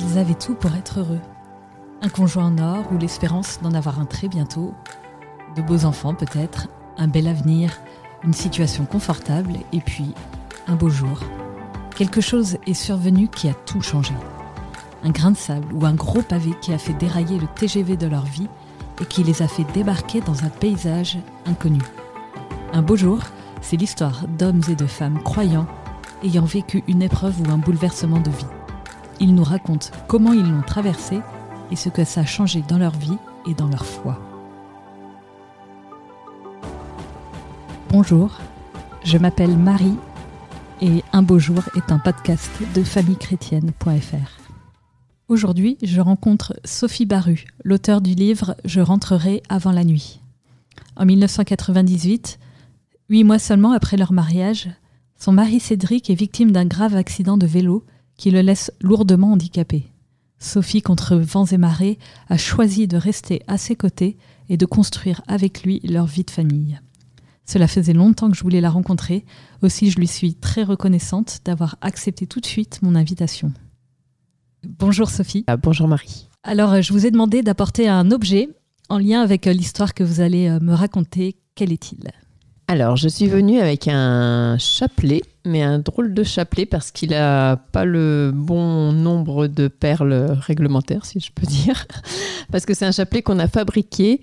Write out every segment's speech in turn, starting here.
ils avaient tout pour être heureux. Un conjoint en or ou l'espérance d'en avoir un très bientôt, de beaux enfants peut-être, un bel avenir, une situation confortable et puis un beau jour. Quelque chose est survenu qui a tout changé. Un grain de sable ou un gros pavé qui a fait dérailler le TGV de leur vie et qui les a fait débarquer dans un paysage inconnu. Un beau jour, c'est l'histoire d'hommes et de femmes croyants ayant vécu une épreuve ou un bouleversement de vie. Ils nous racontent comment ils l'ont traversé et ce que ça a changé dans leur vie et dans leur foi. Bonjour, je m'appelle Marie et Un beau jour est un podcast de famillechrétienne.fr. Aujourd'hui, je rencontre Sophie Baru, l'auteur du livre Je rentrerai avant la nuit. En 1998, huit mois seulement après leur mariage, son mari Cédric est victime d'un grave accident de vélo qui le laisse lourdement handicapé. Sophie, contre vents et marées, a choisi de rester à ses côtés et de construire avec lui leur vie de famille. Cela faisait longtemps que je voulais la rencontrer, aussi je lui suis très reconnaissante d'avoir accepté tout de suite mon invitation. Bonjour Sophie. Ah, bonjour Marie. Alors je vous ai demandé d'apporter un objet en lien avec l'histoire que vous allez euh, me raconter. Quel est-il? Alors je suis venue avec un chapelet, mais un drôle de chapelet parce qu'il n'a pas le bon nombre de perles réglementaires, si je peux dire. Parce que c'est un chapelet qu'on a fabriqué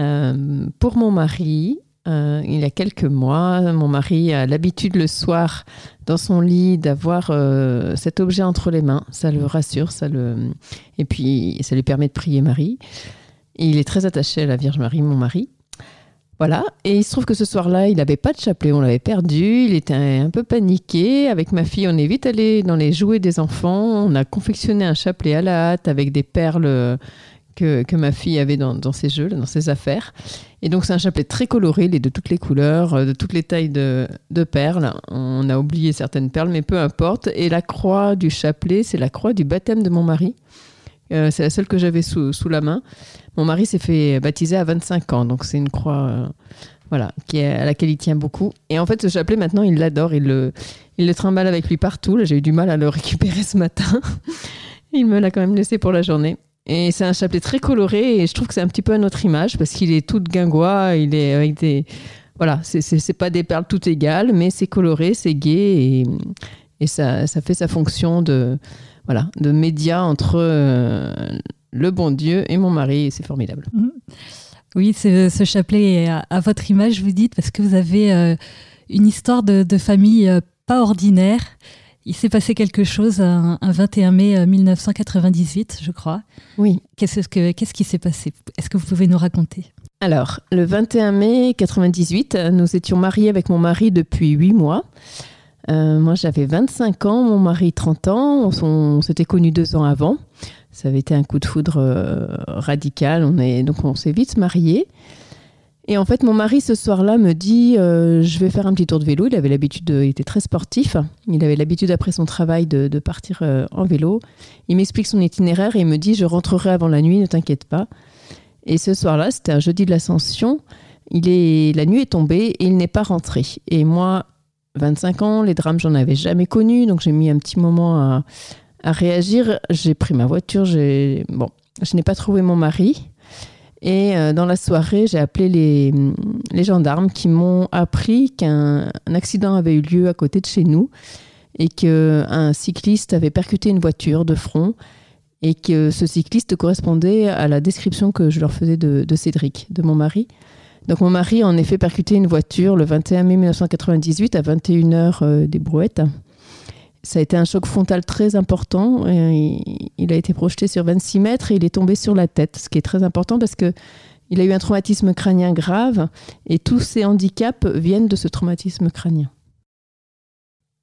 euh, pour mon mari euh, il y a quelques mois. Mon mari a l'habitude le soir dans son lit d'avoir euh, cet objet entre les mains. Ça le rassure, ça le... et puis ça lui permet de prier Marie. Il est très attaché à la Vierge Marie, mon mari. Voilà, et il se trouve que ce soir-là, il n'avait pas de chapelet, on l'avait perdu, il était un peu paniqué. Avec ma fille, on est vite allé dans les jouets des enfants, on a confectionné un chapelet à la hâte avec des perles que, ma fille avait dans, ses jeux, dans ses affaires. Et donc c'est un chapelet très coloré, il est de toutes les couleurs, euh, de toutes les tailles de, perles. On a oublié certaines perles, mais peu importe. Et la croix du chapelet, c'est la croix du baptême de mon mari. Euh, c'est la seule que j'avais sous, la main. Mon mari s'est fait baptiser à 25 ans, donc c'est une croix euh, voilà, qui est, à laquelle il tient beaucoup. Et en fait, ce chapelet, maintenant, il l'adore, il le, il le trimballe avec lui partout. Là, j'ai eu du mal à le récupérer ce matin. il me l'a quand même laissé pour la journée. Et c'est un chapelet très coloré et je trouve que c'est un petit peu à notre image parce qu'il est tout guingois, il est avec des. Voilà, c'est pas des perles toutes égales, mais c'est coloré, c'est gai et, et ça, ça, fait sa fonction de, voilà, de média entre euh, le bon Dieu et mon mari c'est formidable. Mhm. Oui, ce chapelet est à, votre image, vous dites, parce que vous avez euh, une histoire de, de famille euh, pas ordinaire. Il s'est passé quelque chose un, 21 mai 1998, euh, je crois. Oui. Qu'est-ce, que, qu'est-ce qui s'est passé? Est-ce que vous pouvez nous raconter? Alors, le 21 mai 1998, nous étions mariés avec mon mari depuis 8 mois. Euh, moi, j'avais 25 ans, mon mari 30 ans. On, s'était connus deux ans avant. Ça avait été un coup de foudre euh, radical. On est, donc, on s'est vite mariés. Et en fait, mon mari, ce soir-là, me dit euh, Je vais faire un petit tour de vélo. Il avait l'habitude, il était très sportif. Il avait l'habitude, après son travail, de, partir euh, en vélo. Il m'explique son itinéraire et il me dit Je rentrerai avant la nuit, ne t'inquiète pas. Et ce soir-là, c'était un jeudi de l'Ascension. Il est, la nuit est tombée et il n'est pas rentré. Et moi, 25 ans, les drames, j'en avais jamais connu. Donc, j'ai mis un petit moment à, réagir. J'ai pris ma voiture. J'ai, bon, je n'ai pas trouvé mon mari. Et euh, dans la soirée, j'ai appelé les, gendarmes qui m'ont appris qu'un accident avait eu lieu à côté de chez nous et qu'un cycliste avait percuté une voiture de front et que ce cycliste correspondait à la description que je leur faisais de Cédric, de mon mari. Donc mon mari a en effet percuté une voiture le 21 mai 1998 à 21h euh, des Brouettes ça a été un choc frontal très important. il a été projeté sur 26 mètres et il est tombé sur la tête, ce qui est très important parce que il a eu un traumatisme crânien grave et tous ces handicaps viennent de ce traumatisme crânien.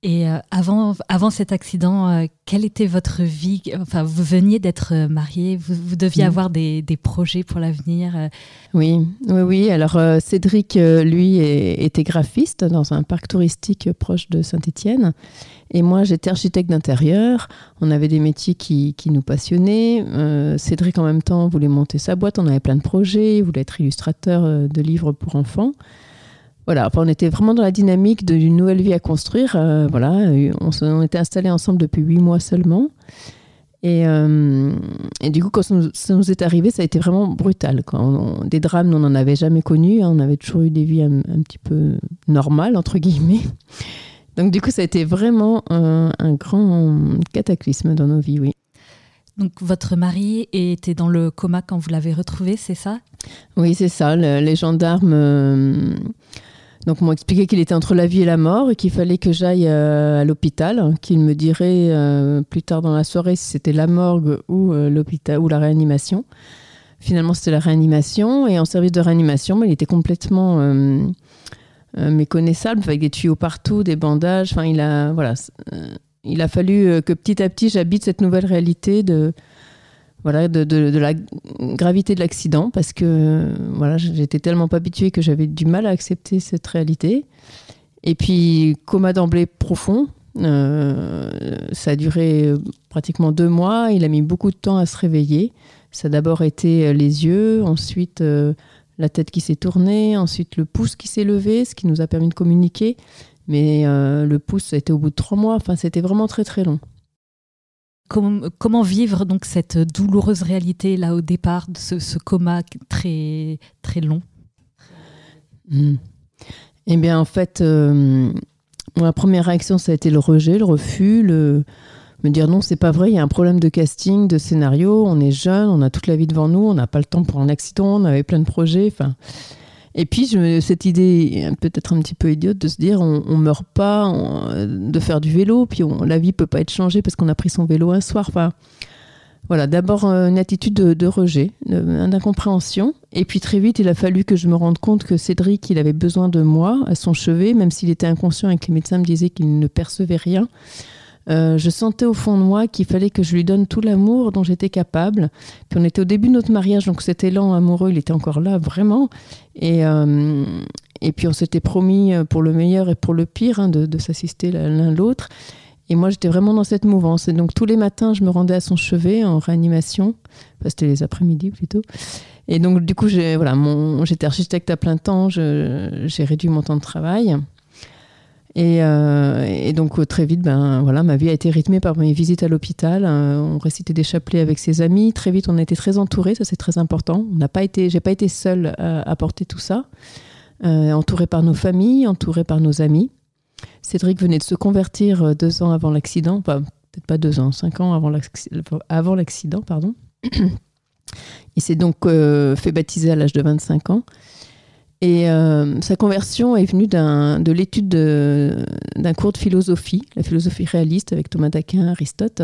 Et euh, avant, avant cet accident, euh, quelle était votre vie? Enfin, vous veniez d'être euh, marié, vous, deviez avoir des, des, projets pour l'avenir. Oui, oui, oui. Alors, Cédric, lui, était graphiste dans un parc touristique proche de Saint-Étienne. Et moi, j'étais architecte d'intérieur. On avait des métiers qui, qui nous passionnaient. Cédric, en même temps, voulait monter sa boîte. On avait plein de projets. Il voulait être illustrateur de livres pour enfants. Voilà, on était vraiment dans la dynamique d'une nouvelle vie à construire. Euh, voilà, on, était installés ensemble depuis huit mois seulement. Et, et, du coup, quand ça nous, est arrivé, ça a été vraiment brutal. Quoi. des drames, on n'en avait jamais connu. Hein. on avait toujours eu des vies un, petit peu normales, entre guillemets. Donc du coup, ça a été vraiment un, un grand cataclysme dans nos vies, oui. Donc votre mari était dans le coma quand vous l'avez retrouvé, c'est ça? Oui, c'est ça. les gendarmes euh, donc m'ont expliqué qu'il était entre la vie et la mort et qu'il fallait que j'aille euh, à l'hôpital, qu'il me dirait euh, plus tard dans la soirée si c'était la morgue ou l'hôpital ou la réanimation. Finalement, c'était la réanimation et en service de réanimation, mais il était complètement méconnaissable avec des tuyaux partout, des bandages. Enfin, il a voilà il a fallu euh, que petit à petit j'habite cette nouvelle réalité de, voilà, de, la gravité de l'accident parce que voilà, j'étais tellement pas habituée que j'avais du mal à accepter cette réalité. Et puis, coma d'emblée profond, euh, ça a duré euh, pratiquement deux mois. Il a mis beaucoup de temps à se réveiller. Ça a d'abord été les yeux, ensuite la tête qui s'est tournée, ensuite le pouce qui s'est levé, ce qui nous a permis de communiquer. Mais euh, le pouce, ça a été au bout de trois mois. Enfin, c'était vraiment très très long. Comment, vivre donc cette douloureuse réalité là au départ de ce, coma très très long? Hmm. Eh bien, en fait, euh, ma première réaction, ça a été le rejet, le refus, le me dire non, c'est pas vrai, il y a un problème de casting, de scénario, on est jeune, on a toute la vie devant nous, on n'a pas le temps pour un accident, on avait plein de projets. Enfin, et puis, cette idée peut-être un petit peu idiote de se dire on, on meurt pas de faire du vélo, puis la vie peut pas être changée parce qu'on a pris son vélo un soir. Voilà, d'abord euh, une attitude de, rejet, d'incompréhension. Et puis très vite, il a fallu que je me rende compte que Cédric, il avait besoin de moi à son chevet, même s'il était inconscient et que les médecins me disaient qu'il ne percevait rien. Euh, je sentais au fond de moi qu'il fallait que je lui donne tout l'amour dont j'étais capable. Puis on était au début de notre mariage, donc cet élan amoureux, il était encore là, vraiment. Et, euh, puis on s'était promis euh, pour le meilleur et pour le pire hein, de, s'assister l'un l'autre. Et moi, j'étais vraiment dans cette mouvance. Et donc tous les matins, je me rendais à son chevet en réanimation. Enfin, c'était les après-midi plutôt. Et donc du coup, j'étais voilà, architecte à plein temps, j'ai réduit mon temps de travail. Euh, et, donc euh, très vite, ben voilà, ma vie a été rythmée par mes visites à l'hôpital. Euh, on récitait des chapelets avec ses amis. Très vite, on a été très entourés, ça c'est très important. On n'a pas été, j'ai pas été seule à, porter tout ça. entourée par nos familles, entourée par nos amis. Cédric venait de se convertir deux ans avant l'accident, peut-être pas deux ans, cinq ans avant l'accident, pardon. Il s'est donc fait baptiser à l'âge de 25 ans. Et euh, sa conversion est venue de l'étude d'un cours de philosophie, la philosophie réaliste avec Thomas d'Aquin, Aristote,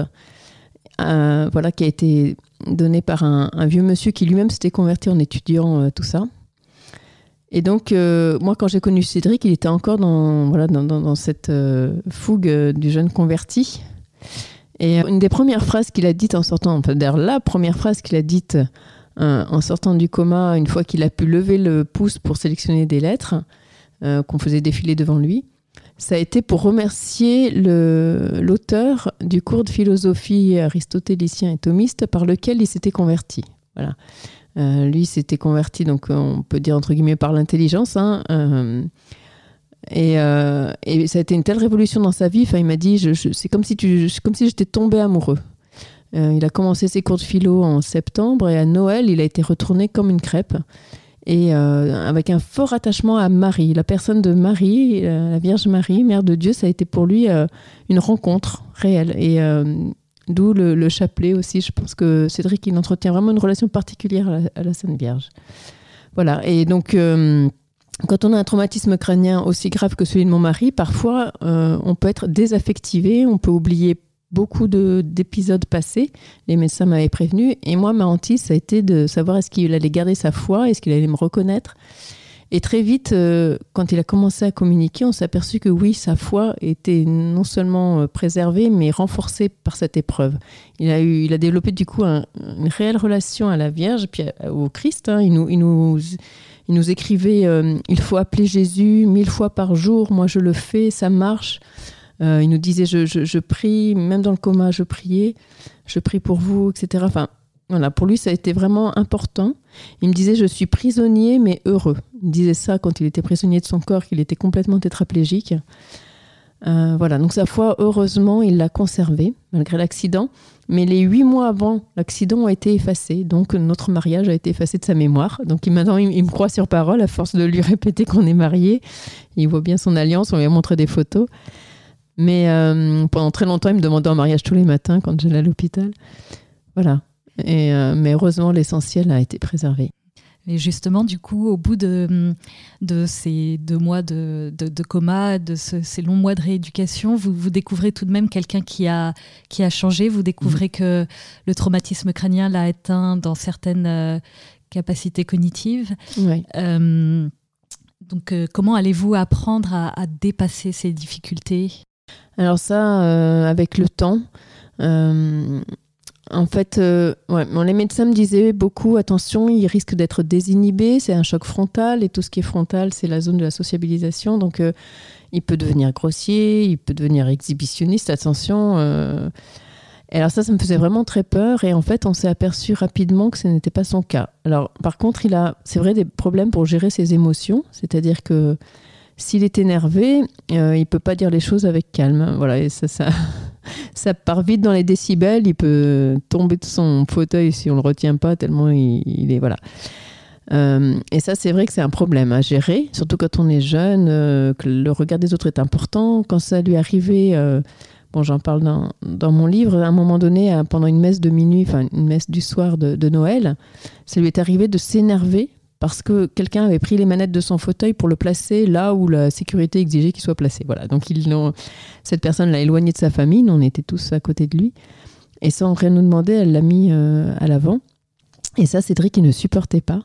euh, voilà, qui a été donné par un, vieux monsieur qui lui-même s'était converti en étudiant euh, tout ça. Et donc, moi, quand j'ai connu Cédric, il était encore dans, voilà, dans, cette fougue du jeune converti. Et une des premières phrases qu'il a dites en sortant, d'ailleurs, la première phrase qu'il a dite euh, en sortant du coma, une fois qu'il a pu lever le pouce pour sélectionner des lettres euh, qu'on faisait défiler devant lui, ça a été pour remercier l'auteur du cours de philosophie aristotélicien et thomiste par lequel il s'était converti. Voilà. Euh, lui s'était converti, donc on peut dire entre guillemets par l'intelligence. Hein, et, ça a été une telle révolution dans sa vie. Enfin, il m'a dit, c'est comme si, comme si j'étais tombé amoureux. Euh, il a commencé ses cours de philo en septembre et à Noël, il a été retourné comme une crêpe. Et euh, avec un fort attachement à Marie, la personne de Marie, euh, la Vierge Marie, Mère de Dieu, ça a été pour lui une rencontre réelle. Et d'où le, chapelet aussi. Je pense que Cédric, il entretient vraiment une relation particulière à la, à la Sainte Vierge. Voilà. Et donc quand on a un traumatisme crânien aussi grave que celui de mon mari, parfois on peut être désaffectivé, on peut oublier beaucoup d'épisodes passés. Les médecins m'avaient prévenu. Et moi, ma hantise, ça a été de savoir est-ce qu'il allait garder sa foi, est-ce qu'il allait me reconnaître. Et très vite, euh, quand il a commencé à communiquer, on s'est aperçu que oui, sa foi était non seulement euh, préservée, mais renforcée par cette épreuve. Il a, eu, il a développé du coup une réelle relation à la Vierge, puis au Christ. Hein. Il, nous, il, nous, il nous écrivait euh, Il faut appeler Jésus mille fois par jour, moi je le fais, ça marche. Euh, il nous disait je, je, prie, même dans le coma, je priais, je prie pour vous, etc. Enfin, voilà, pour lui, ça a été vraiment important. Il me disait je suis prisonnier, mais heureux. Il disait ça quand il était prisonnier de son corps, qu'il était complètement tétraplégique. Euh, voilà, donc sa foi, heureusement, il l'a conservée, malgré l'accident. Mais les huit mois avant l'accident ont été effacés. Donc notre mariage a été effacé de sa mémoire. Donc maintenant, il, me croit sur parole à force de lui répéter qu'on est mariés. Il voit bien son alliance, on lui a montré des photos. Mais euh, pendant très longtemps, il me demandait en mariage tous les matins quand j'allais à l'hôpital. Voilà. Et, euh, mais heureusement, l'essentiel a été préservé. Et justement, du coup, au bout de, de ces deux mois de, de, coma, de ces longs mois de rééducation, vous, vous découvrez tout de même quelqu'un qui a, qui a changé. Vous découvrez mmh. que le traumatisme crânien l'a atteint dans certaines euh, capacités cognitives. Euh, donc, euh, comment allez-vous apprendre à, à, dépasser ces difficultés? Alors ça, avec le temps, en fait, euh, les médecins me disaient beaucoup attention, il risque d'être désinhibé, c'est un choc frontal, et tout ce qui est frontal, c'est la zone de la sociabilisation. Donc, euh, il peut devenir grossier, il peut devenir exhibitionniste, attention. Euh. Et alors, ça, ça me faisait vraiment très peur, et en fait, on s'est aperçu rapidement que ce n'était pas son cas. Alors, par contre, il a, c'est vrai, des problèmes pour gérer ses émotions, c'est-à-dire que s'il est énervé, il ne peut pas dire les choses avec calme. Voilà, ça, ça, ça part vite dans les décibels. Il peut tomber de son fauteuil si on le retient pas tellement il, est voilà. Euh, et ça, c'est vrai que c'est un problème à gérer, surtout quand on est jeune, euh, que le regard des autres est important. Quand ça lui est arrivé, euh, bon, j'en parle dans, dans, mon livre, à un moment donné, pendant une messe de minuit, enfin une messe du soir de Noël, ça lui est arrivé de s'énerver parce que quelqu'un avait pris les manettes de son fauteuil pour le placer là où la sécurité exigeait qu'il soit placé. Voilà. Donc ils cette personne l'a éloigné de sa famille, nous on était tous à côté de lui. Et sans rien nous demander, elle l'a mis euh, à l'avant. Et ça, Cédric, il ne supportait pas.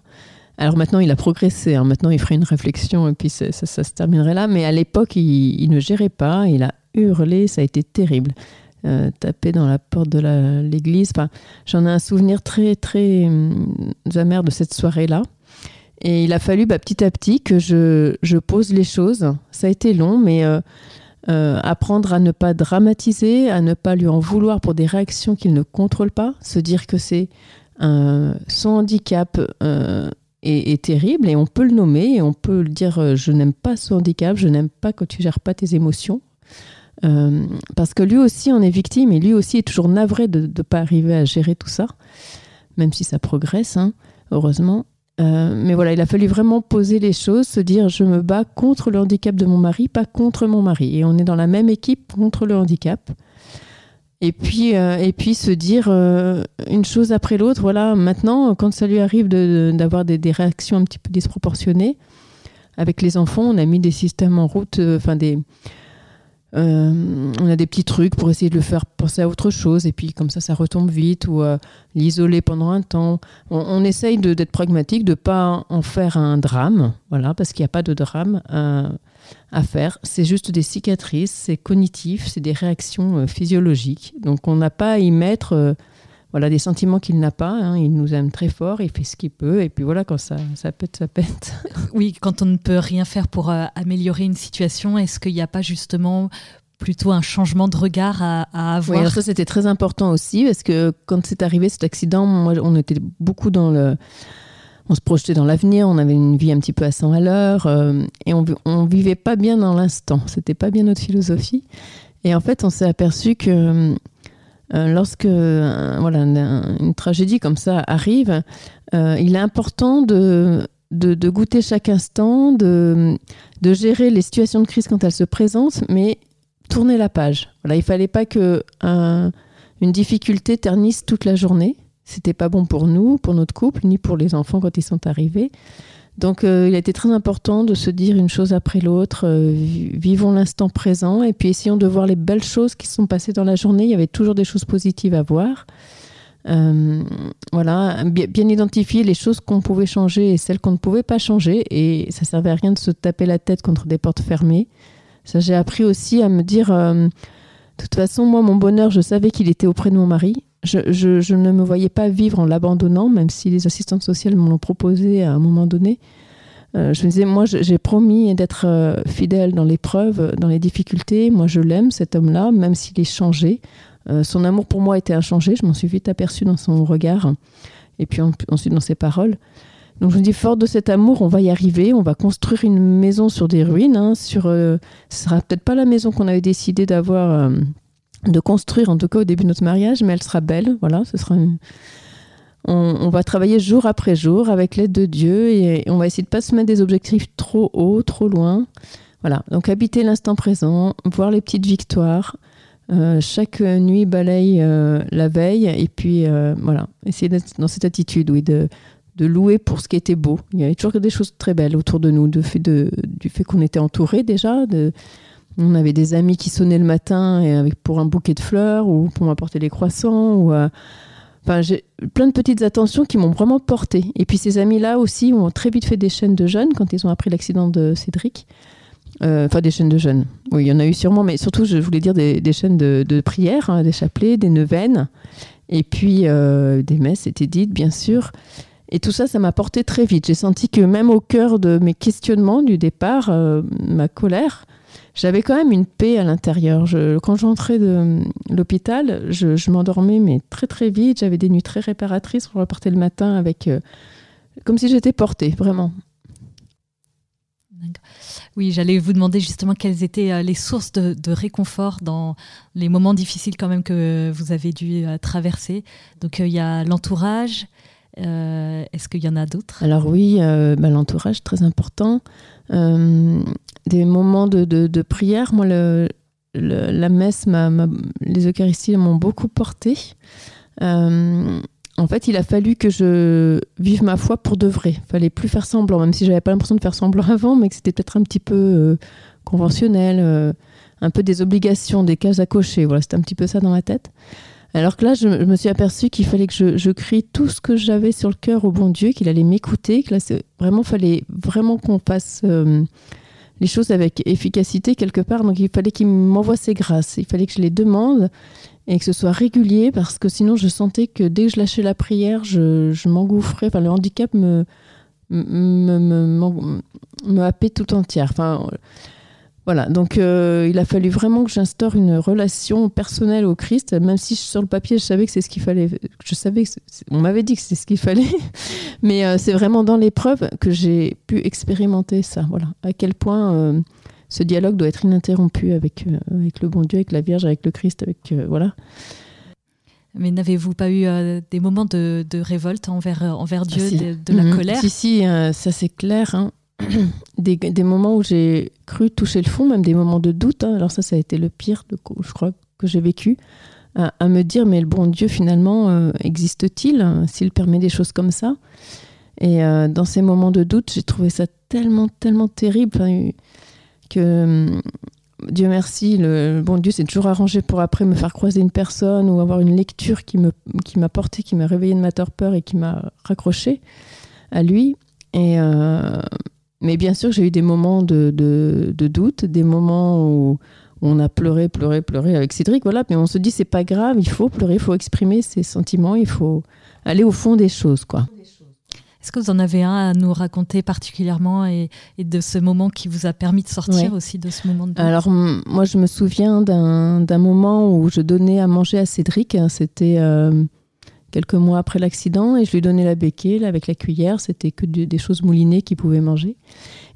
Alors maintenant, il a progressé. Hein. Maintenant, il ferait une réflexion et puis ça, se terminerait là. Mais à l'époque, il, ne gérait pas. Il a hurlé. Ça a été terrible. Euh, taper dans la porte de l'église. Enfin, J'en ai un souvenir très, très hum, amer de cette soirée-là. Et il a fallu bah, petit à petit que je, pose les choses. Ça a été long, mais euh, euh, apprendre à ne pas dramatiser, à ne pas lui en vouloir pour des réactions qu'il ne contrôle pas, se dire que c'est son handicap euh, est, terrible et on peut le nommer et on peut le dire je n'aime pas ce handicap, je n'aime pas que tu gères pas tes émotions. parce que lui aussi en est victime et lui aussi est toujours navré de ne pas arriver à gérer tout ça, même si ça progresse, hein, heureusement. Euh, mais voilà, il a fallu vraiment poser les choses, se dire je me bats contre le handicap de mon mari, pas contre mon mari. Et on est dans la même équipe contre le handicap. Et puis, euh, et puis se dire euh, une chose après l'autre. Voilà, maintenant, quand ça lui arrive d'avoir des, des, réactions un petit peu disproportionnées, avec les enfants, on a mis des systèmes en route, enfin des, euh, on a des petits trucs pour essayer de le faire penser à autre chose, et puis comme ça, ça retombe vite, ou euh, l'isoler pendant un temps. On, essaye d'être pragmatique, de ne pas en faire un drame, voilà, parce qu'il n'y a pas de drame euh, à faire. C'est juste des cicatrices, c'est cognitif, c'est des réactions physiologiques. Donc on n'a pas à y mettre voilà, des sentiments qu'il n'a pas. Hein. Il nous aime très fort, il fait ce qu'il peut, et puis voilà, quand ça, ça pète, ça pète. Oui, quand on ne peut rien faire pour euh, améliorer une situation, est-ce qu'il n'y a pas justement plutôt un changement de regard à, avoir? Oui, ça c'était très important aussi, parce que quand c'est arrivé cet accident, moi, on était beaucoup dans le on se projetait dans l'avenir, on avait une vie un petit peu à 100 à l'heure, euh, et on, on vivait pas bien dans l'instant. C'était pas bien notre philosophie. Et en fait, on s'est aperçu que lorsque euh, voilà, une, tragédie comme ça arrive, euh, il est important de, de, goûter chaque instant, de, de gérer les situations de crise quand elles se présentent, mais tourner la page. Voilà, il fallait pas que une difficulté ternisse toute la journée. C'était pas bon pour nous, pour notre couple, ni pour les enfants quand ils sont arrivés. Donc euh, il a été très important de se dire une chose après l'autre, euh, vivons l'instant présent et puis essayons de voir les belles choses qui se sont passées dans la journée. Il y avait toujours des choses positives à voir. Euh, voilà, bien, identifier les choses qu'on pouvait changer et celles qu'on ne pouvait pas changer. Et ça servait à rien de se taper la tête contre des portes fermées. Ça, j'ai appris aussi à me dire, de toute façon, moi, mon bonheur, je savais qu'il était auprès de mon mari je, ne me voyais pas vivre en l'abandonnant, même si les assistantes sociales me l'ont proposé à un moment donné. Euh, je me disais, moi, j'ai promis d'être euh, fidèle dans l'épreuve, dans les difficultés. Moi, je l'aime, cet homme-là, même s'il est changé. Euh, son amour pour moi était inchangé. Je m'en suis vite aperçue dans son regard et puis ensuite dans ses paroles. Donc je me dis, fort de cet amour, on va y arriver, on va construire une maison sur des ruines. Hein, sur, euh, ce sera peut-être pas la maison qu'on avait décidé d'avoir, euh, de construire en tout cas au début de notre mariage, mais elle sera belle. Voilà, ce sera. On, va travailler jour après jour avec l'aide de Dieu et, on va essayer de pas se mettre des objectifs trop hauts, trop loin. Voilà. Donc habiter l'instant présent, voir les petites victoires. Euh, chaque nuit balaye la veille et puis voilà, essayer d'être dans cette attitude, oui, de, de louer pour ce qui était beau. Il y avait toujours des choses très belles autour de nous, fait du fait qu'on était entouré déjà. De, on avait des amis qui sonnaient le matin et pour un bouquet de fleurs ou pour m'apporter des croissants. Ou, euh, j'ai plein de petites attentions qui m'ont vraiment porté. Et puis ces amis-là aussi ont très vite fait des chaînes de jeunes quand ils ont appris l'accident de Cédric. Euh, enfin, des chaînes de jeunes. Oui, il y en a eu sûrement, mais surtout, je voulais dire des, chaînes de, de prière, hein, des chapelets, des neuvaines. Et puis, euh, des messes étaient dites, bien sûr. Et tout ça, ça m'a porté très vite. J'ai senti que même au cœur de mes questionnements du départ, ma colère, j'avais quand même une paix à l'intérieur. quand j'entrais de l'hôpital, je, m'endormais mais très très vite. J'avais des nuits très réparatrices. Je repartais le matin avec euh, comme si j'étais portée, vraiment. Oui, j'allais vous demander justement quelles étaient euh, les sources de, réconfort dans les moments difficiles quand même que vous avez dû traverser. Donc il y a l'entourage, euh, est-ce qu'il y en a d'autres? Alors oui, euh, bah, l'entourage, très important. Euh, des moments de, prière, moi, la messe, les Eucharisties m'ont beaucoup porté. en fait, il a fallu que je vive ma foi pour de vrai. Il fallait plus faire semblant, même si j'avais pas l'impression de faire semblant avant, mais que c'était peut-être un petit peu conventionnel, un peu des obligations, des cases à cocher. Voilà, c'était un petit peu ça dans ma tête. Alors que là, je, me suis aperçue qu'il fallait que je, crie tout ce que j'avais sur le cœur au bon Dieu, qu'il allait m'écouter, que là, vraiment, fallait vraiment qu'on fasse euh, les choses avec efficacité quelque part. Donc, il fallait qu'il m'envoie ses grâces, il fallait que je les demande et que ce soit régulier, parce que sinon, je sentais que dès que je lâchais la prière, je, m'engouffrais. Enfin, le handicap me me, me, me, happait tout entière. Enfin, voilà, donc euh, il a fallu vraiment que j'instaure une relation personnelle au Christ, même si sur le papier je savais que c'est ce qu'il fallait. Je savais que on m'avait dit que c'est ce qu'il fallait, mais euh, c'est vraiment dans l'épreuve que j'ai pu expérimenter ça. Voilà, à quel point euh, ce dialogue doit être ininterrompu avec avec le bon Dieu, avec la Vierge, avec le Christ, avec voilà. Mais n'avez-vous pas eu des moments de, révolte envers, envers Dieu, ah, de, la mhm. colère? Si, si, ça c'est clair. Hein. des, des, moments où j'ai cru toucher le fond, même des moments de doute. Hein. Alors ça, ça a été le pire, de, je crois, que j'ai vécu. À, me dire, mais le bon Dieu, finalement, euh, existe-t-il hein, s'il permet des choses comme ça? Et euh, dans ces moments de doute, j'ai trouvé ça tellement, tellement terrible que hum, Dieu merci, le, bon Dieu s'est toujours arrangé pour après me faire croiser une personne ou avoir une lecture qui m'a qui porté, qui m'a réveillé de ma torpeur et qui m'a raccroché à lui. Et, euh, mais bien sûr, j'ai eu des moments de, de, doute, des moments où on a pleuré, pleuré, pleuré avec Cédric, voilà. Mais on se dit, c'est pas grave, il faut pleurer, il faut exprimer ses sentiments, il faut aller au fond des choses, quoi. Est-ce que vous en avez un à nous raconter particulièrement et, de ce moment qui vous a permis de sortir aussi de ce moment de doute? Alors, moi, je me souviens d'un moment où je donnais à manger à Cédric. C'était. Euh, quelques mois après l'accident et je lui donnais la béquille avec la cuillère. C'était que des choses moulinées qu'il pouvait manger.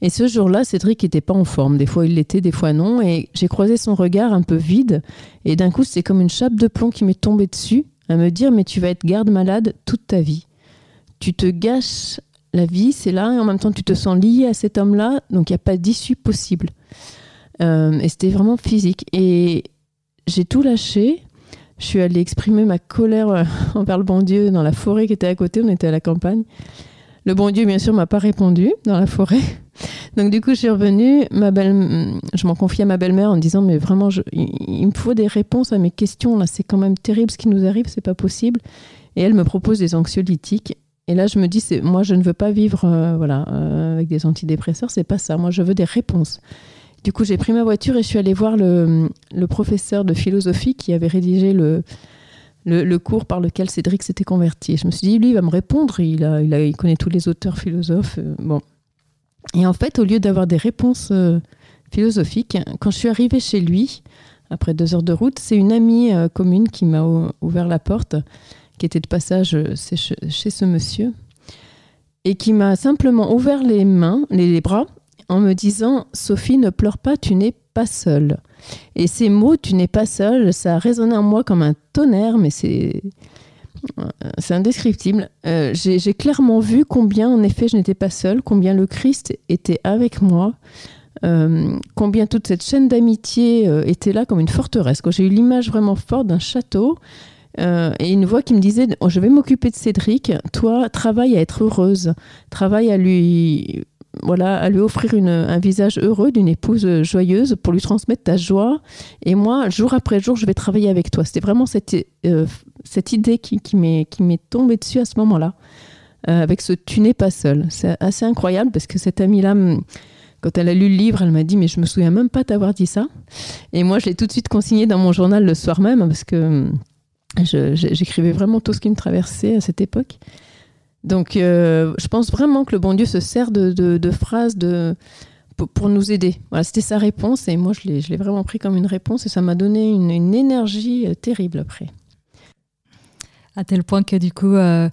Et ce jour-là, Cédric n'était pas en forme. Des fois, il l'était, des fois non. Et j'ai croisé son regard un peu vide. Et d'un coup, c'est comme une chape de plomb qui m'est tombée dessus, à me dire Mais tu vas être garde-malade toute ta vie. Tu te gâches la vie, c'est là, et en même temps, tu te sens lié à cet homme-là. Donc, il n'y a pas d'issue possible. Euh, et c'était vraiment physique. Et j'ai tout lâché je suis allée exprimer ma colère euh, envers le bon Dieu dans la forêt qui était à côté. On était à la campagne. Le bon Dieu, bien sûr, m'a pas répondu dans la forêt. Donc du coup, je suis revenue. Ma belle, je m'en confiais à ma belle-mère en disant mais vraiment, il, me faut des réponses à mes questions. Là, c'est quand même terrible ce qui nous arrive. C'est pas possible. Et elle me propose des anxiolytiques. Et là, je me dis, moi, je ne veux pas vivre, euh, voilà, euh, avec des antidépresseurs. C'est pas ça. Moi, je veux des réponses. Du coup, j'ai pris ma voiture et je suis allée voir le, professeur de philosophie qui avait rédigé le, cours par lequel Cédric s'était converti. je me suis dit, lui, il va me répondre. Il connaît tous les auteurs philosophes. Euh, bon. Et en fait, au lieu d'avoir des réponses euh, philosophiques, quand je suis arrivée chez lui, après deux heures de route, c'est une amie euh, commune qui m'a ouvert la porte, qui était de passage chez ce monsieur. et qui m'a simplement ouvert les mains, les bras, en me disant Sophie, ne pleure pas, tu n'es pas seule. Et ces mots, tu n'es pas seule, ça a résonné en moi comme un tonnerre, mais c'est c'est indescriptible. Euh, j'ai clairement vu combien, en effet, je n'étais pas seule, combien le Christ était avec moi, euh, combien toute cette chaîne d'amitié euh, était là comme une forteresse. J'ai eu l'image vraiment forte d'un château et une voix qui me disait oh, Je vais m'occuper de Cédric, toi, travaille à être heureuse, travaille à lui voilà, à lui offrir un visage heureux d'une épouse joyeuse pour lui transmettre ta joie. Et moi, jour après jour, je vais travailler avec toi. C'était vraiment cette, euh, cette idée qui, qui m'est tombée dessus à ce moment-là, euh, avec ce Tu n'es pas seul. C'est assez incroyable parce que cette amie-là, quand elle a lu le livre, elle m'a dit Mais je me souviens même pas t'avoir dit ça. Et moi, je l'ai tout de suite consigné dans mon journal le soir même parce que j'écrivais vraiment tout ce qui me traversait à cette époque. Donc, euh, je pense vraiment que le bon Dieu se sert de, phrases pour, nous aider. Voilà, c'était sa réponse et moi, je l'ai vraiment pris comme une réponse et ça m'a donné une, énergie euh, terrible après. À tel point que du coup, euh,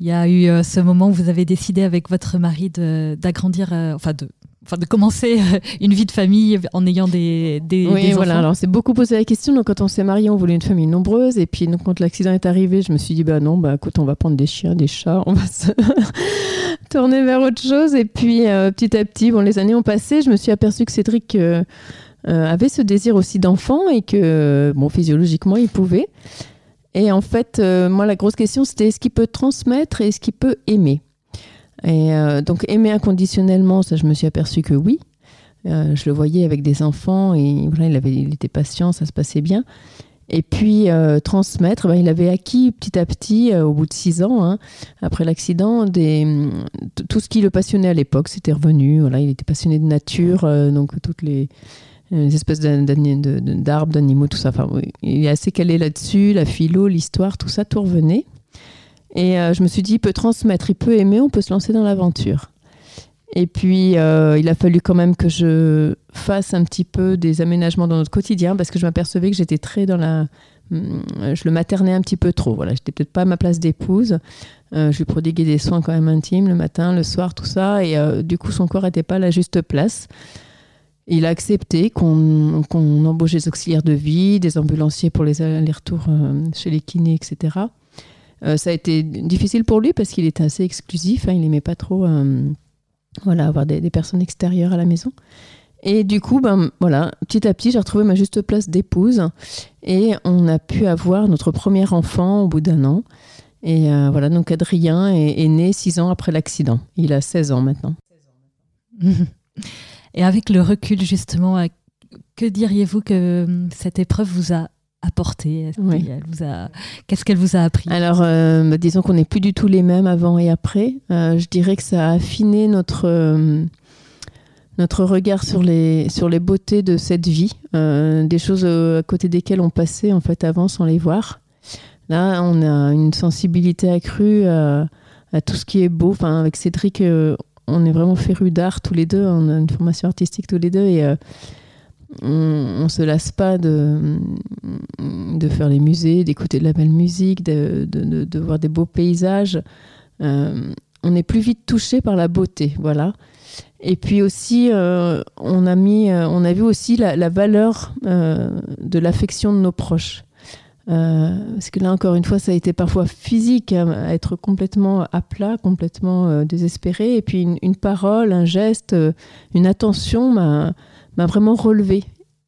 il y a eu ce moment où vous avez décidé avec votre mari d'agrandir, enfin de enfin de commencer euh, une vie de famille en ayant des, des, oui, voilà. Alors c'est beaucoup posé la question. Donc quand on s'est marié, on voulait une famille nombreuse. Et puis donc, quand l'accident est arrivé, je me suis dit bah non, bah écoute, on va prendre des chiens, des chats, on va se tourner vers autre chose. Et puis euh, petit à petit, bon, les années ont passé. Je me suis aperçue que Cédric euh, avait ce désir aussi d'enfant et que bon, physiologiquement, il pouvait. Et en fait, moi, la grosse question, c'était est-ce qu'il peut transmettre et est-ce qu'il peut aimer? Euh, donc aimer inconditionnellement, ça je me suis aperçue que oui. Euh, je le voyais avec des enfants et voilà, il, était patient, ça se passait bien. Et puis euh, transmettre, ben, il avait acquis petit à petit, au bout de six ans, hein, après l'accident, tout ce qui le passionnait à l'époque, c'était revenu. Voilà, il était passionné de nature, donc toutes les, espèces d'arbres, d'animaux, tout ça. Enfin, il est assez calé là-dessus, la philo, l'histoire, tout ça, tout revenait. Et euh, je me suis dit, il peut transmettre, il peut aimer, on peut se lancer dans l'aventure. Et puis, euh, il a fallu quand même que je fasse un petit peu des aménagements dans notre quotidien parce que je m'apercevais que j'étais très dans la. Hum, je le maternais un petit peu trop. Voilà, j'étais peut-être pas à ma place d'épouse. Euh, je lui prodiguais des soins quand même intimes le matin, le soir, tout ça. Et du coup, son corps n'était pas à la juste place. Il a accepté qu'on embauche des auxiliaires de vie, des ambulanciers pour les allers-retours chez les kinés, etc. Euh, ça a été difficile pour lui parce qu'il était assez exclusif. Hein, il n'aimait pas trop euh, voilà, avoir des, personnes extérieures à la maison. Et du coup, ben, voilà, petit à petit, j'ai retrouvé ma juste place d'épouse. Et on a pu avoir notre premier enfant au bout d'un an. Et euh, voilà, donc Adrien est, né six ans après l'accident. Il a 16 ans maintenant. Et avec le recul, justement, que diriez-vous que cette épreuve vous a apporté Qu'est-ce qu'elle vous a appris? Alors, euh, bah, disons qu'on n'est plus du tout les mêmes avant et après. Euh, je dirais que ça a affiné notre, euh, notre regard sur les, sur les beautés de cette vie, des choses à côté desquelles on passait en fait avant sans les voir. Là, on a une sensibilité accrue à, à tout ce qui est beau. Enfin, avec Cédric, on est vraiment férus d'art tous les deux. On a une formation artistique tous les deux et on, ne se lasse pas de, de faire les musées, d'écouter de la belle musique, de, de, voir des beaux paysages. Euh, on est plus vite touché par la beauté, voilà. Et puis aussi, euh, on a mis, euh, on a vu aussi la, valeur de l'affection de nos proches. parce que là, encore une fois, ça a été parfois physique, hein, être complètement à plat, complètement désespéré. Et puis une, parole, un geste, une attention m'a m'a vraiment relevé.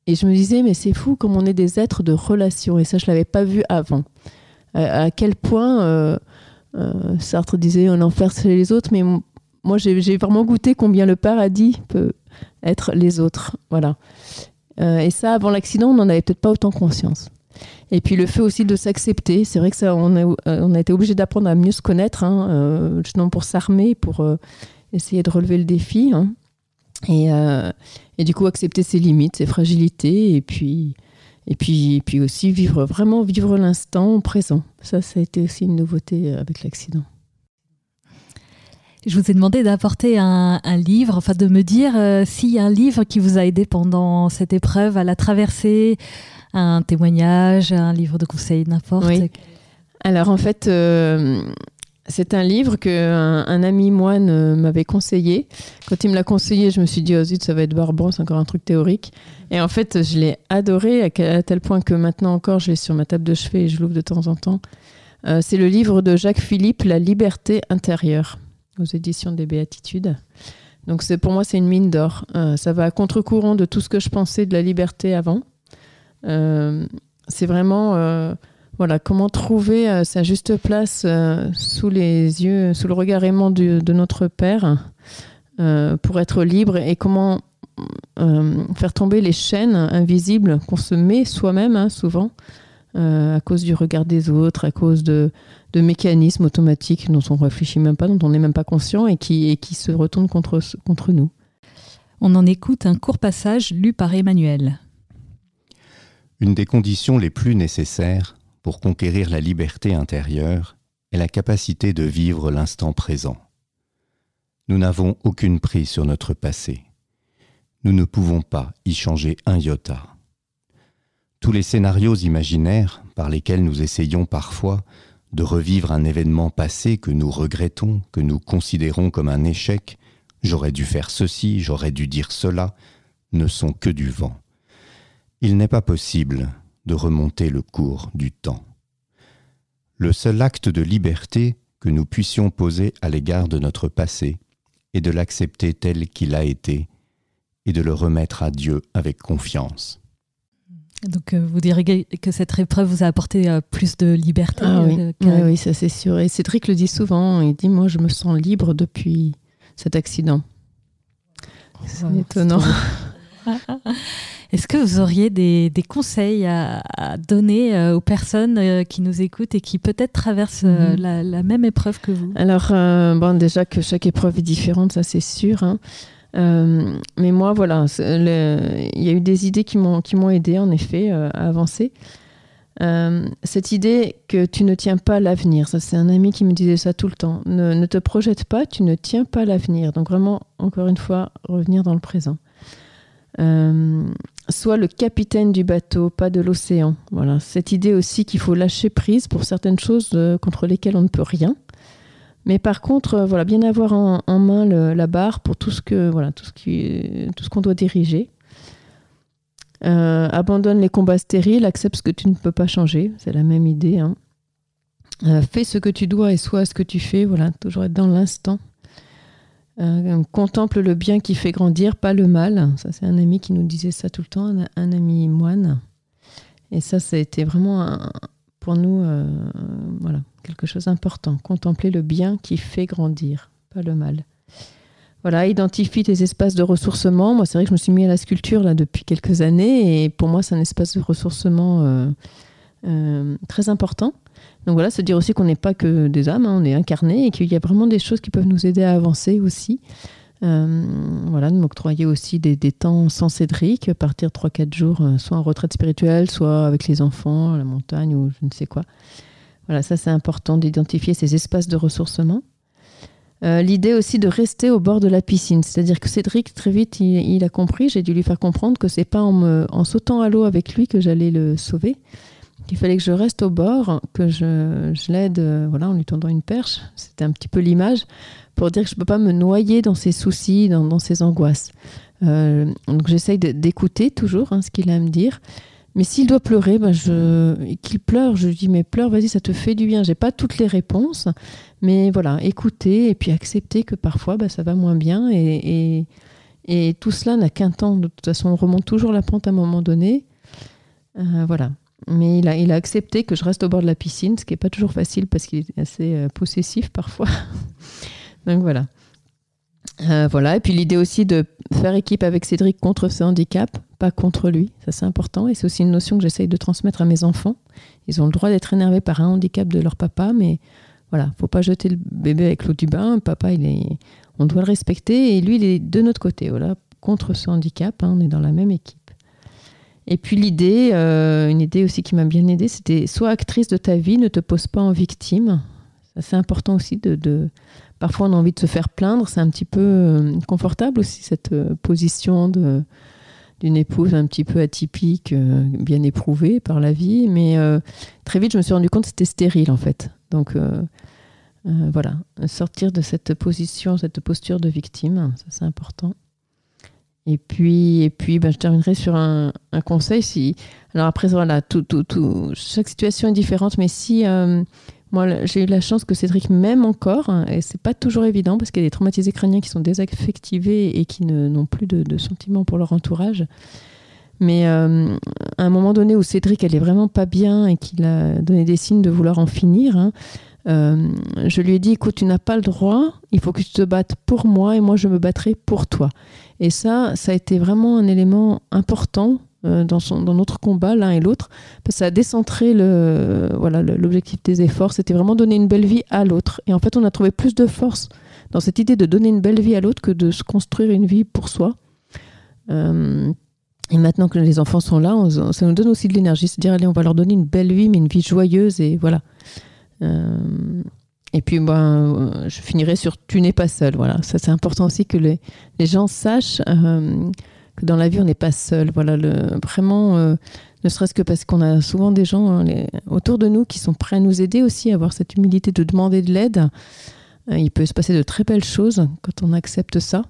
Et je me disais, mais c'est fou comme on est des êtres de relation. Et ça, je ne l'avais pas vu avant. à quel point euh, euh, Sartre disait, on enfer c'est les autres, mais moi, j'ai vraiment goûté combien le paradis peut être les autres. Voilà. Euh, et ça, avant l'accident, on n'en avait peut-être pas autant conscience. Et puis le fait aussi de s'accepter, c'est vrai que ça, on a, on a été obligé d'apprendre à mieux se connaître, hein, justement pour s'armer, pour essayer de relever le défi. Hein. Et, euh, et, du coup, accepter ses limites, ses fragilités, et puis, et puis, et puis aussi vivre vraiment vivre l'instant présent. Ça, ça a été aussi une nouveauté euh, avec l'accident. Je vous ai demandé d'apporter un, un, livre, enfin de me dire euh, s'il y a un livre qui vous a aidé pendant cette épreuve à la traverser, un témoignage, un livre de conseil, n'importe. Oui. Alors en fait, c'est un livre que un, ami moine euh, m'avait conseillé. Quand il me l'a conseillé, je me suis dit, oh zut, ça va être barbant, c'est encore un truc théorique. Et en fait, je l'ai adoré à, tel point que maintenant encore, je l'ai sur ma table de chevet et je l'ouvre de temps en temps. Euh, c'est le livre de Jacques Philippe, La liberté intérieure, aux éditions des Béatitudes. Donc pour moi, c'est une mine d'or. Euh, ça va à contre-courant de tout ce que je pensais de la liberté avant. c'est vraiment voilà, comment trouver euh, sa juste place euh, sous les yeux, sous le regard aimant de notre Père euh, pour être libre et comment faire tomber les chaînes invisibles qu'on se met soi-même hein, souvent à cause du regard des autres, à cause de, mécanismes automatiques dont on ne réfléchit même pas, dont on n'est même pas conscient et qui, et qui se retournent contre, contre nous. On en écoute un court passage lu par Emmanuel. Une des conditions les plus nécessaires pour conquérir la liberté intérieure est la capacité de vivre l'instant présent. Nous n'avons aucune prise sur notre passé. Nous ne pouvons pas y changer un iota. Tous les scénarios imaginaires par lesquels nous essayons parfois de revivre un événement passé que nous regrettons, que nous considérons comme un échec, j'aurais dû faire ceci, j'aurais dû dire cela, ne sont que du vent. Il n'est pas possible de remonter le cours du temps. Le seul acte de liberté que nous puissions poser à l'égard de notre passé est de l'accepter tel qu'il a été et de le remettre à Dieu avec confiance. Donc euh, vous direz que cette épreuve vous a apporté euh, plus de liberté ah oui. Euh, oui, ça c'est sûr. Et Cédric le dit souvent, il dit moi je me sens libre depuis cet accident. C'est étonnant. Est-ce que vous auriez des, conseils à, donner euh, aux personnes euh, qui nous écoutent et qui peut-être traversent euh, mhm. la, même épreuve que vous? Alors, bon, déjà que chaque épreuve est différente, ça c'est sûr. Hein. mais moi, voilà, il y a eu des idées qui m'ont aidé en effet à avancer. cette idée que tu ne tiens pas l'avenir, ça c'est un ami qui me disait ça tout le temps. Ne, ne te projette pas, tu ne tiens pas l'avenir. Donc vraiment, encore une fois, revenir dans le présent. Euh, soit le capitaine du bateau, pas de l'océan. Voilà, cette idée aussi qu'il faut lâcher prise pour certaines choses euh, contre lesquelles on ne peut rien. Mais par contre, euh, voilà, bien avoir en, main la barre pour tout ce que voilà, tout ce qu'on doit diriger. abandonne les combats stériles, accepte ce que tu ne peux pas changer. C'est la même idée. Hein. fais ce que tu dois et sois ce que tu fais. Voilà, toujours être dans l'instant. Euh, contemple le bien qui fait grandir, pas le mal. Ça, c'est un ami qui nous disait ça tout le temps, un, ami moine. Et ça, ça a été vraiment pour nous euh, voilà, quelque chose d'important. Contempler le bien qui fait grandir, pas le mal. Voilà, identifie tes espaces de ressourcement. Moi, c'est vrai que je me suis mis à la sculpture là depuis quelques années et pour moi, c'est un espace de ressourcement euh, très important. Donc voilà, c'est dire aussi qu'on n'est pas que des âmes, hein, on est incarné et qu'il y a vraiment des choses qui peuvent nous aider à avancer aussi. Euh, voilà, de m'octroyer aussi des, temps sans Cédric, partir 3-4 jours, euh, soit en retraite spirituelle, soit avec les enfants, à la montagne ou je ne sais quoi. Voilà, ça c'est important d'identifier ces espaces de ressourcement. Euh, l'idée aussi de rester au bord de la piscine, c'est-à-dire que Cédric très vite il, a compris, j'ai dû lui faire comprendre que c'est pas en, me, en sautant à l'eau avec lui que j'allais le sauver, qu'il fallait que je reste au bord, que je, l'aide euh, voilà, en lui tendant une perche. C'était un petit peu l'image pour dire que je ne peux pas me noyer dans ses soucis, dans, ses angoisses. Euh, donc j'essaye d'écouter toujours hein, ce qu'il a à me dire. Mais s'il doit pleurer, ben je, qu'il pleure, je dis mais pleure, vas-y, ça te fait du bien. J'ai pas toutes les réponses, mais voilà, écouter et puis accepter que parfois ben, ça va moins bien et tout cela n'a qu'un temps. De toute façon, on remonte toujours la pente à un moment donné. Euh, voilà. Mais il a, accepté que je reste au bord de la piscine, ce qui n'est pas toujours facile parce qu'il est assez euh, possessif parfois. Donc voilà. Euh, voilà. Et puis l'idée aussi de faire équipe avec Cédric contre ce handicap, pas contre lui. Ça, c'est important. Et c'est aussi une notion que j'essaye de transmettre à mes enfants. Ils ont le droit d'être énervés par un handicap de leur papa, mais voilà, faut pas jeter le bébé avec l'eau du bain. Papa, il est, on doit le respecter. Et lui, il est de notre côté. Voilà, contre ce handicap, hein, on est dans la même équipe. Et puis l'idée, euh, une idée aussi qui m'a bien aidée, c'était sois actrice de ta vie, ne te pose pas en victime. C'est important aussi de, Parfois, on a envie de se faire plaindre. C'est un petit peu euh, confortable aussi, cette euh, position d'une épouse un petit peu atypique, bien éprouvée par la vie. Mais très vite, je me suis rendu compte que c'était stérile, en fait. Donc, voilà, sortir de cette position, cette posture de victime, c'est important. Et puis, et puis ben, je terminerai sur un, conseil. Alors après, voilà, tout, tout, tout, chaque situation est différente, mais si euh, moi j'ai eu la chance que Cédric m'aime encore, hein, et c'est pas toujours évident parce qu'il y a des traumatisés crâniens qui sont désaffectivés et qui n'ont plus de, de, sentiments pour leur entourage. Mais euh, à un moment donné où Cédric elle est vraiment pas bien et qu'il a donné des signes de vouloir en finir, hein, euh, je lui ai dit, écoute, tu n'as pas le droit, il faut que tu te battes pour moi et moi je me battrai pour toi. Et ça, ça a été vraiment un élément important euh, dans, notre combat, l'un et l'autre, parce que ça a décentré l'objectif des efforts, c'était vraiment donner une belle vie à l'autre. Et en fait, on a trouvé plus de force dans cette idée de donner une belle vie à l'autre que de se construire une vie pour soi. Euh, et maintenant que les enfants sont là, ça nous donne aussi de l'énergie, se dire allez, on va leur donner une belle vie, mais une vie joyeuse et voilà. Euh, et puis, ben, je finirai sur tu n'es pas seul. Voilà, ça c'est important aussi que les, gens sachent euh, que dans la vie on n'est pas seul. Voilà, vraiment, euh, ne serait-ce que parce qu'on a souvent des gens hein, autour de nous qui sont prêts à nous aider aussi, à avoir cette humilité de demander de l'aide. il peut se passer de très belles choses quand on accepte ça.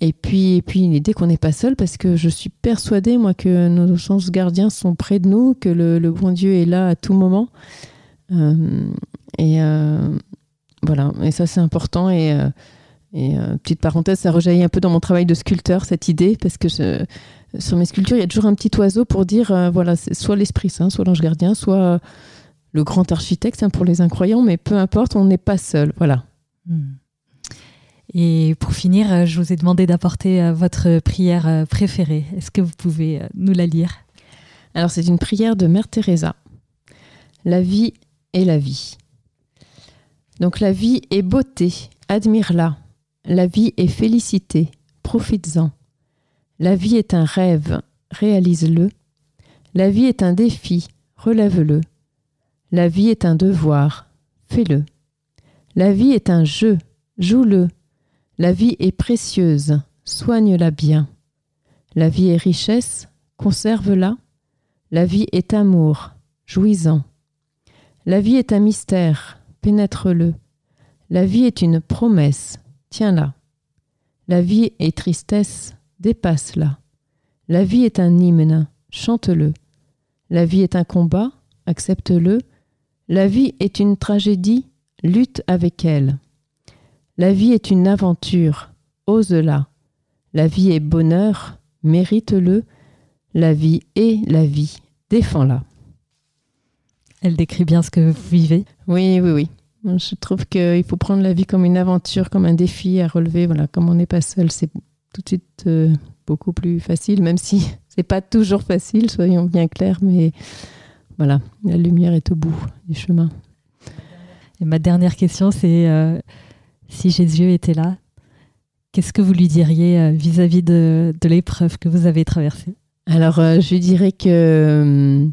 Et puis, et puis l'idée qu'on n'est pas seul, parce que je suis persuadée, moi, que nos sens gardiens sont près de nous, que le bon Dieu est là à tout moment. Euh, et euh, voilà, et ça c'est important. Et, euh, et petite parenthèse, ça rejaillit un peu dans mon travail de sculpteur, cette idée, parce que sur mes sculptures, il y a toujours un petit oiseau pour dire, voilà, c'est soit l'Esprit Saint, soit l'ange gardien, soit le grand architecte hein, pour les incroyants, mais peu importe, on n'est pas seul. Voilà. Hmm. Et pour finir, je vous ai demandé d'apporter votre prière préférée. Est-ce que vous pouvez nous la lire? Alors, c'est une prière de Mère Teresa. La vie et la vie. Donc la vie est beauté, admire-la. La vie est félicité, profites-en. La vie est un rêve, réalise-le. La vie est un défi, relève-le. La vie est un devoir, fais-le. La vie est un jeu, joue-le. La vie est précieuse, soigne-la bien. La vie est richesse, conserve-la. La vie est amour, jouis-en. La vie est un mystère, pénètre-le. La vie est une promesse, tiens-la. La vie est tristesse, dépasse-la. La vie est un hymne, chante-le. La vie est un combat, accepte-le. La vie est une tragédie, lutte avec elle. La vie est une aventure, ose-la. La vie est bonheur, mérite-le. La vie est la vie, défends-la. Elle décrit bien ce que vous vivez. Oui, oui, oui. Je trouve qu'il faut prendre la vie comme une aventure, comme un défi à relever. Voilà, comme on n'est pas seul, c'est tout de suite euh, beaucoup plus facile, même si c'est pas toujours facile, soyons bien clairs, mais voilà, la lumière est au bout du chemin. Et ma dernière question, c'est euh, si Jésus était là, qu'est-ce que vous lui diriez euh, vis-à-vis de, de l'épreuve que vous avez traversée? Alors, je lui dirais que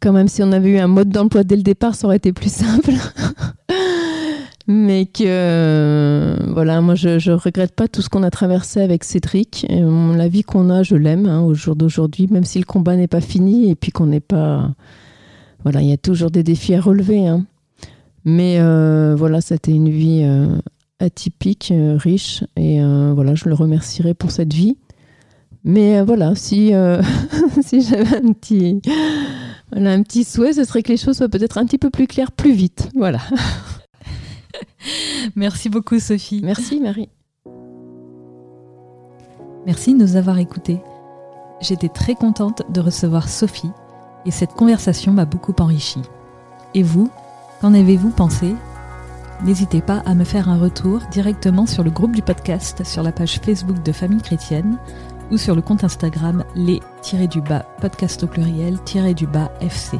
quand même, si on avait eu un mode d'emploi dès le départ, ça aurait été plus simple. Mais que, euh, voilà, moi, je, ne regrette pas tout ce qu'on a traversé avec Cédric. la vie qu'on a, je l'aime hein, au jour d'aujourd'hui, même si le combat n'est pas fini et puis qu'on n'est pas. Voilà, il y a toujours des défis à relever. Hein. Mais euh, voilà, c'était une vie euh, atypique, riche. Et voilà, je le remercierai pour cette vie. Mais voilà, si, si j'avais un petit voilà, un petit souhait, ce serait que les choses soient peut-être un petit peu plus claires plus vite. Voilà. Merci beaucoup, Sophie. Merci, Marie. Merci de nous avoir écoutés. J'étais très contente de recevoir Sophie et cette conversation m'a beaucoup enrichie. Et vous, qu'en avez-vous pensé? N'hésitez pas à me faire un retour directement sur le groupe du podcast sur la page Facebook de Famille Chrétienne ou sur le compte Instagram les-du-bas podcast au pluriel-du-bas FC.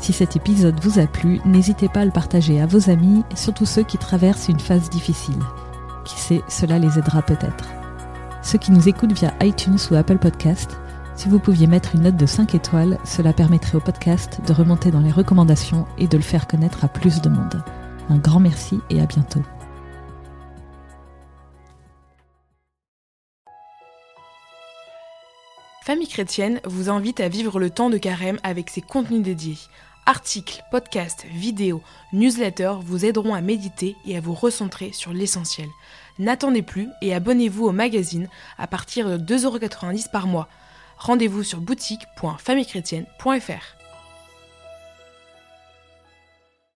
Si cet épisode vous a plu, n'hésitez pas à le partager à vos amis et surtout ceux qui traversent une phase difficile. Qui sait, cela les aidera peut-être. Ceux qui nous écoutent via iTunes ou Apple Podcast, si vous pouviez mettre une note de 5 étoiles, cela permettrait au podcast de remonter dans les recommandations et de le faire connaître à plus de monde. Un grand merci et à bientôt. Famille chrétienne vous invite à vivre le temps de carême avec ses contenus dédiés. Articles, podcasts, vidéos, newsletters vous aideront à méditer et à vous recentrer sur l'essentiel. N'attendez plus et abonnez-vous au magazine à partir de 2,90€ par mois. Rendez-vous sur boutique.famillechrétienne.fr.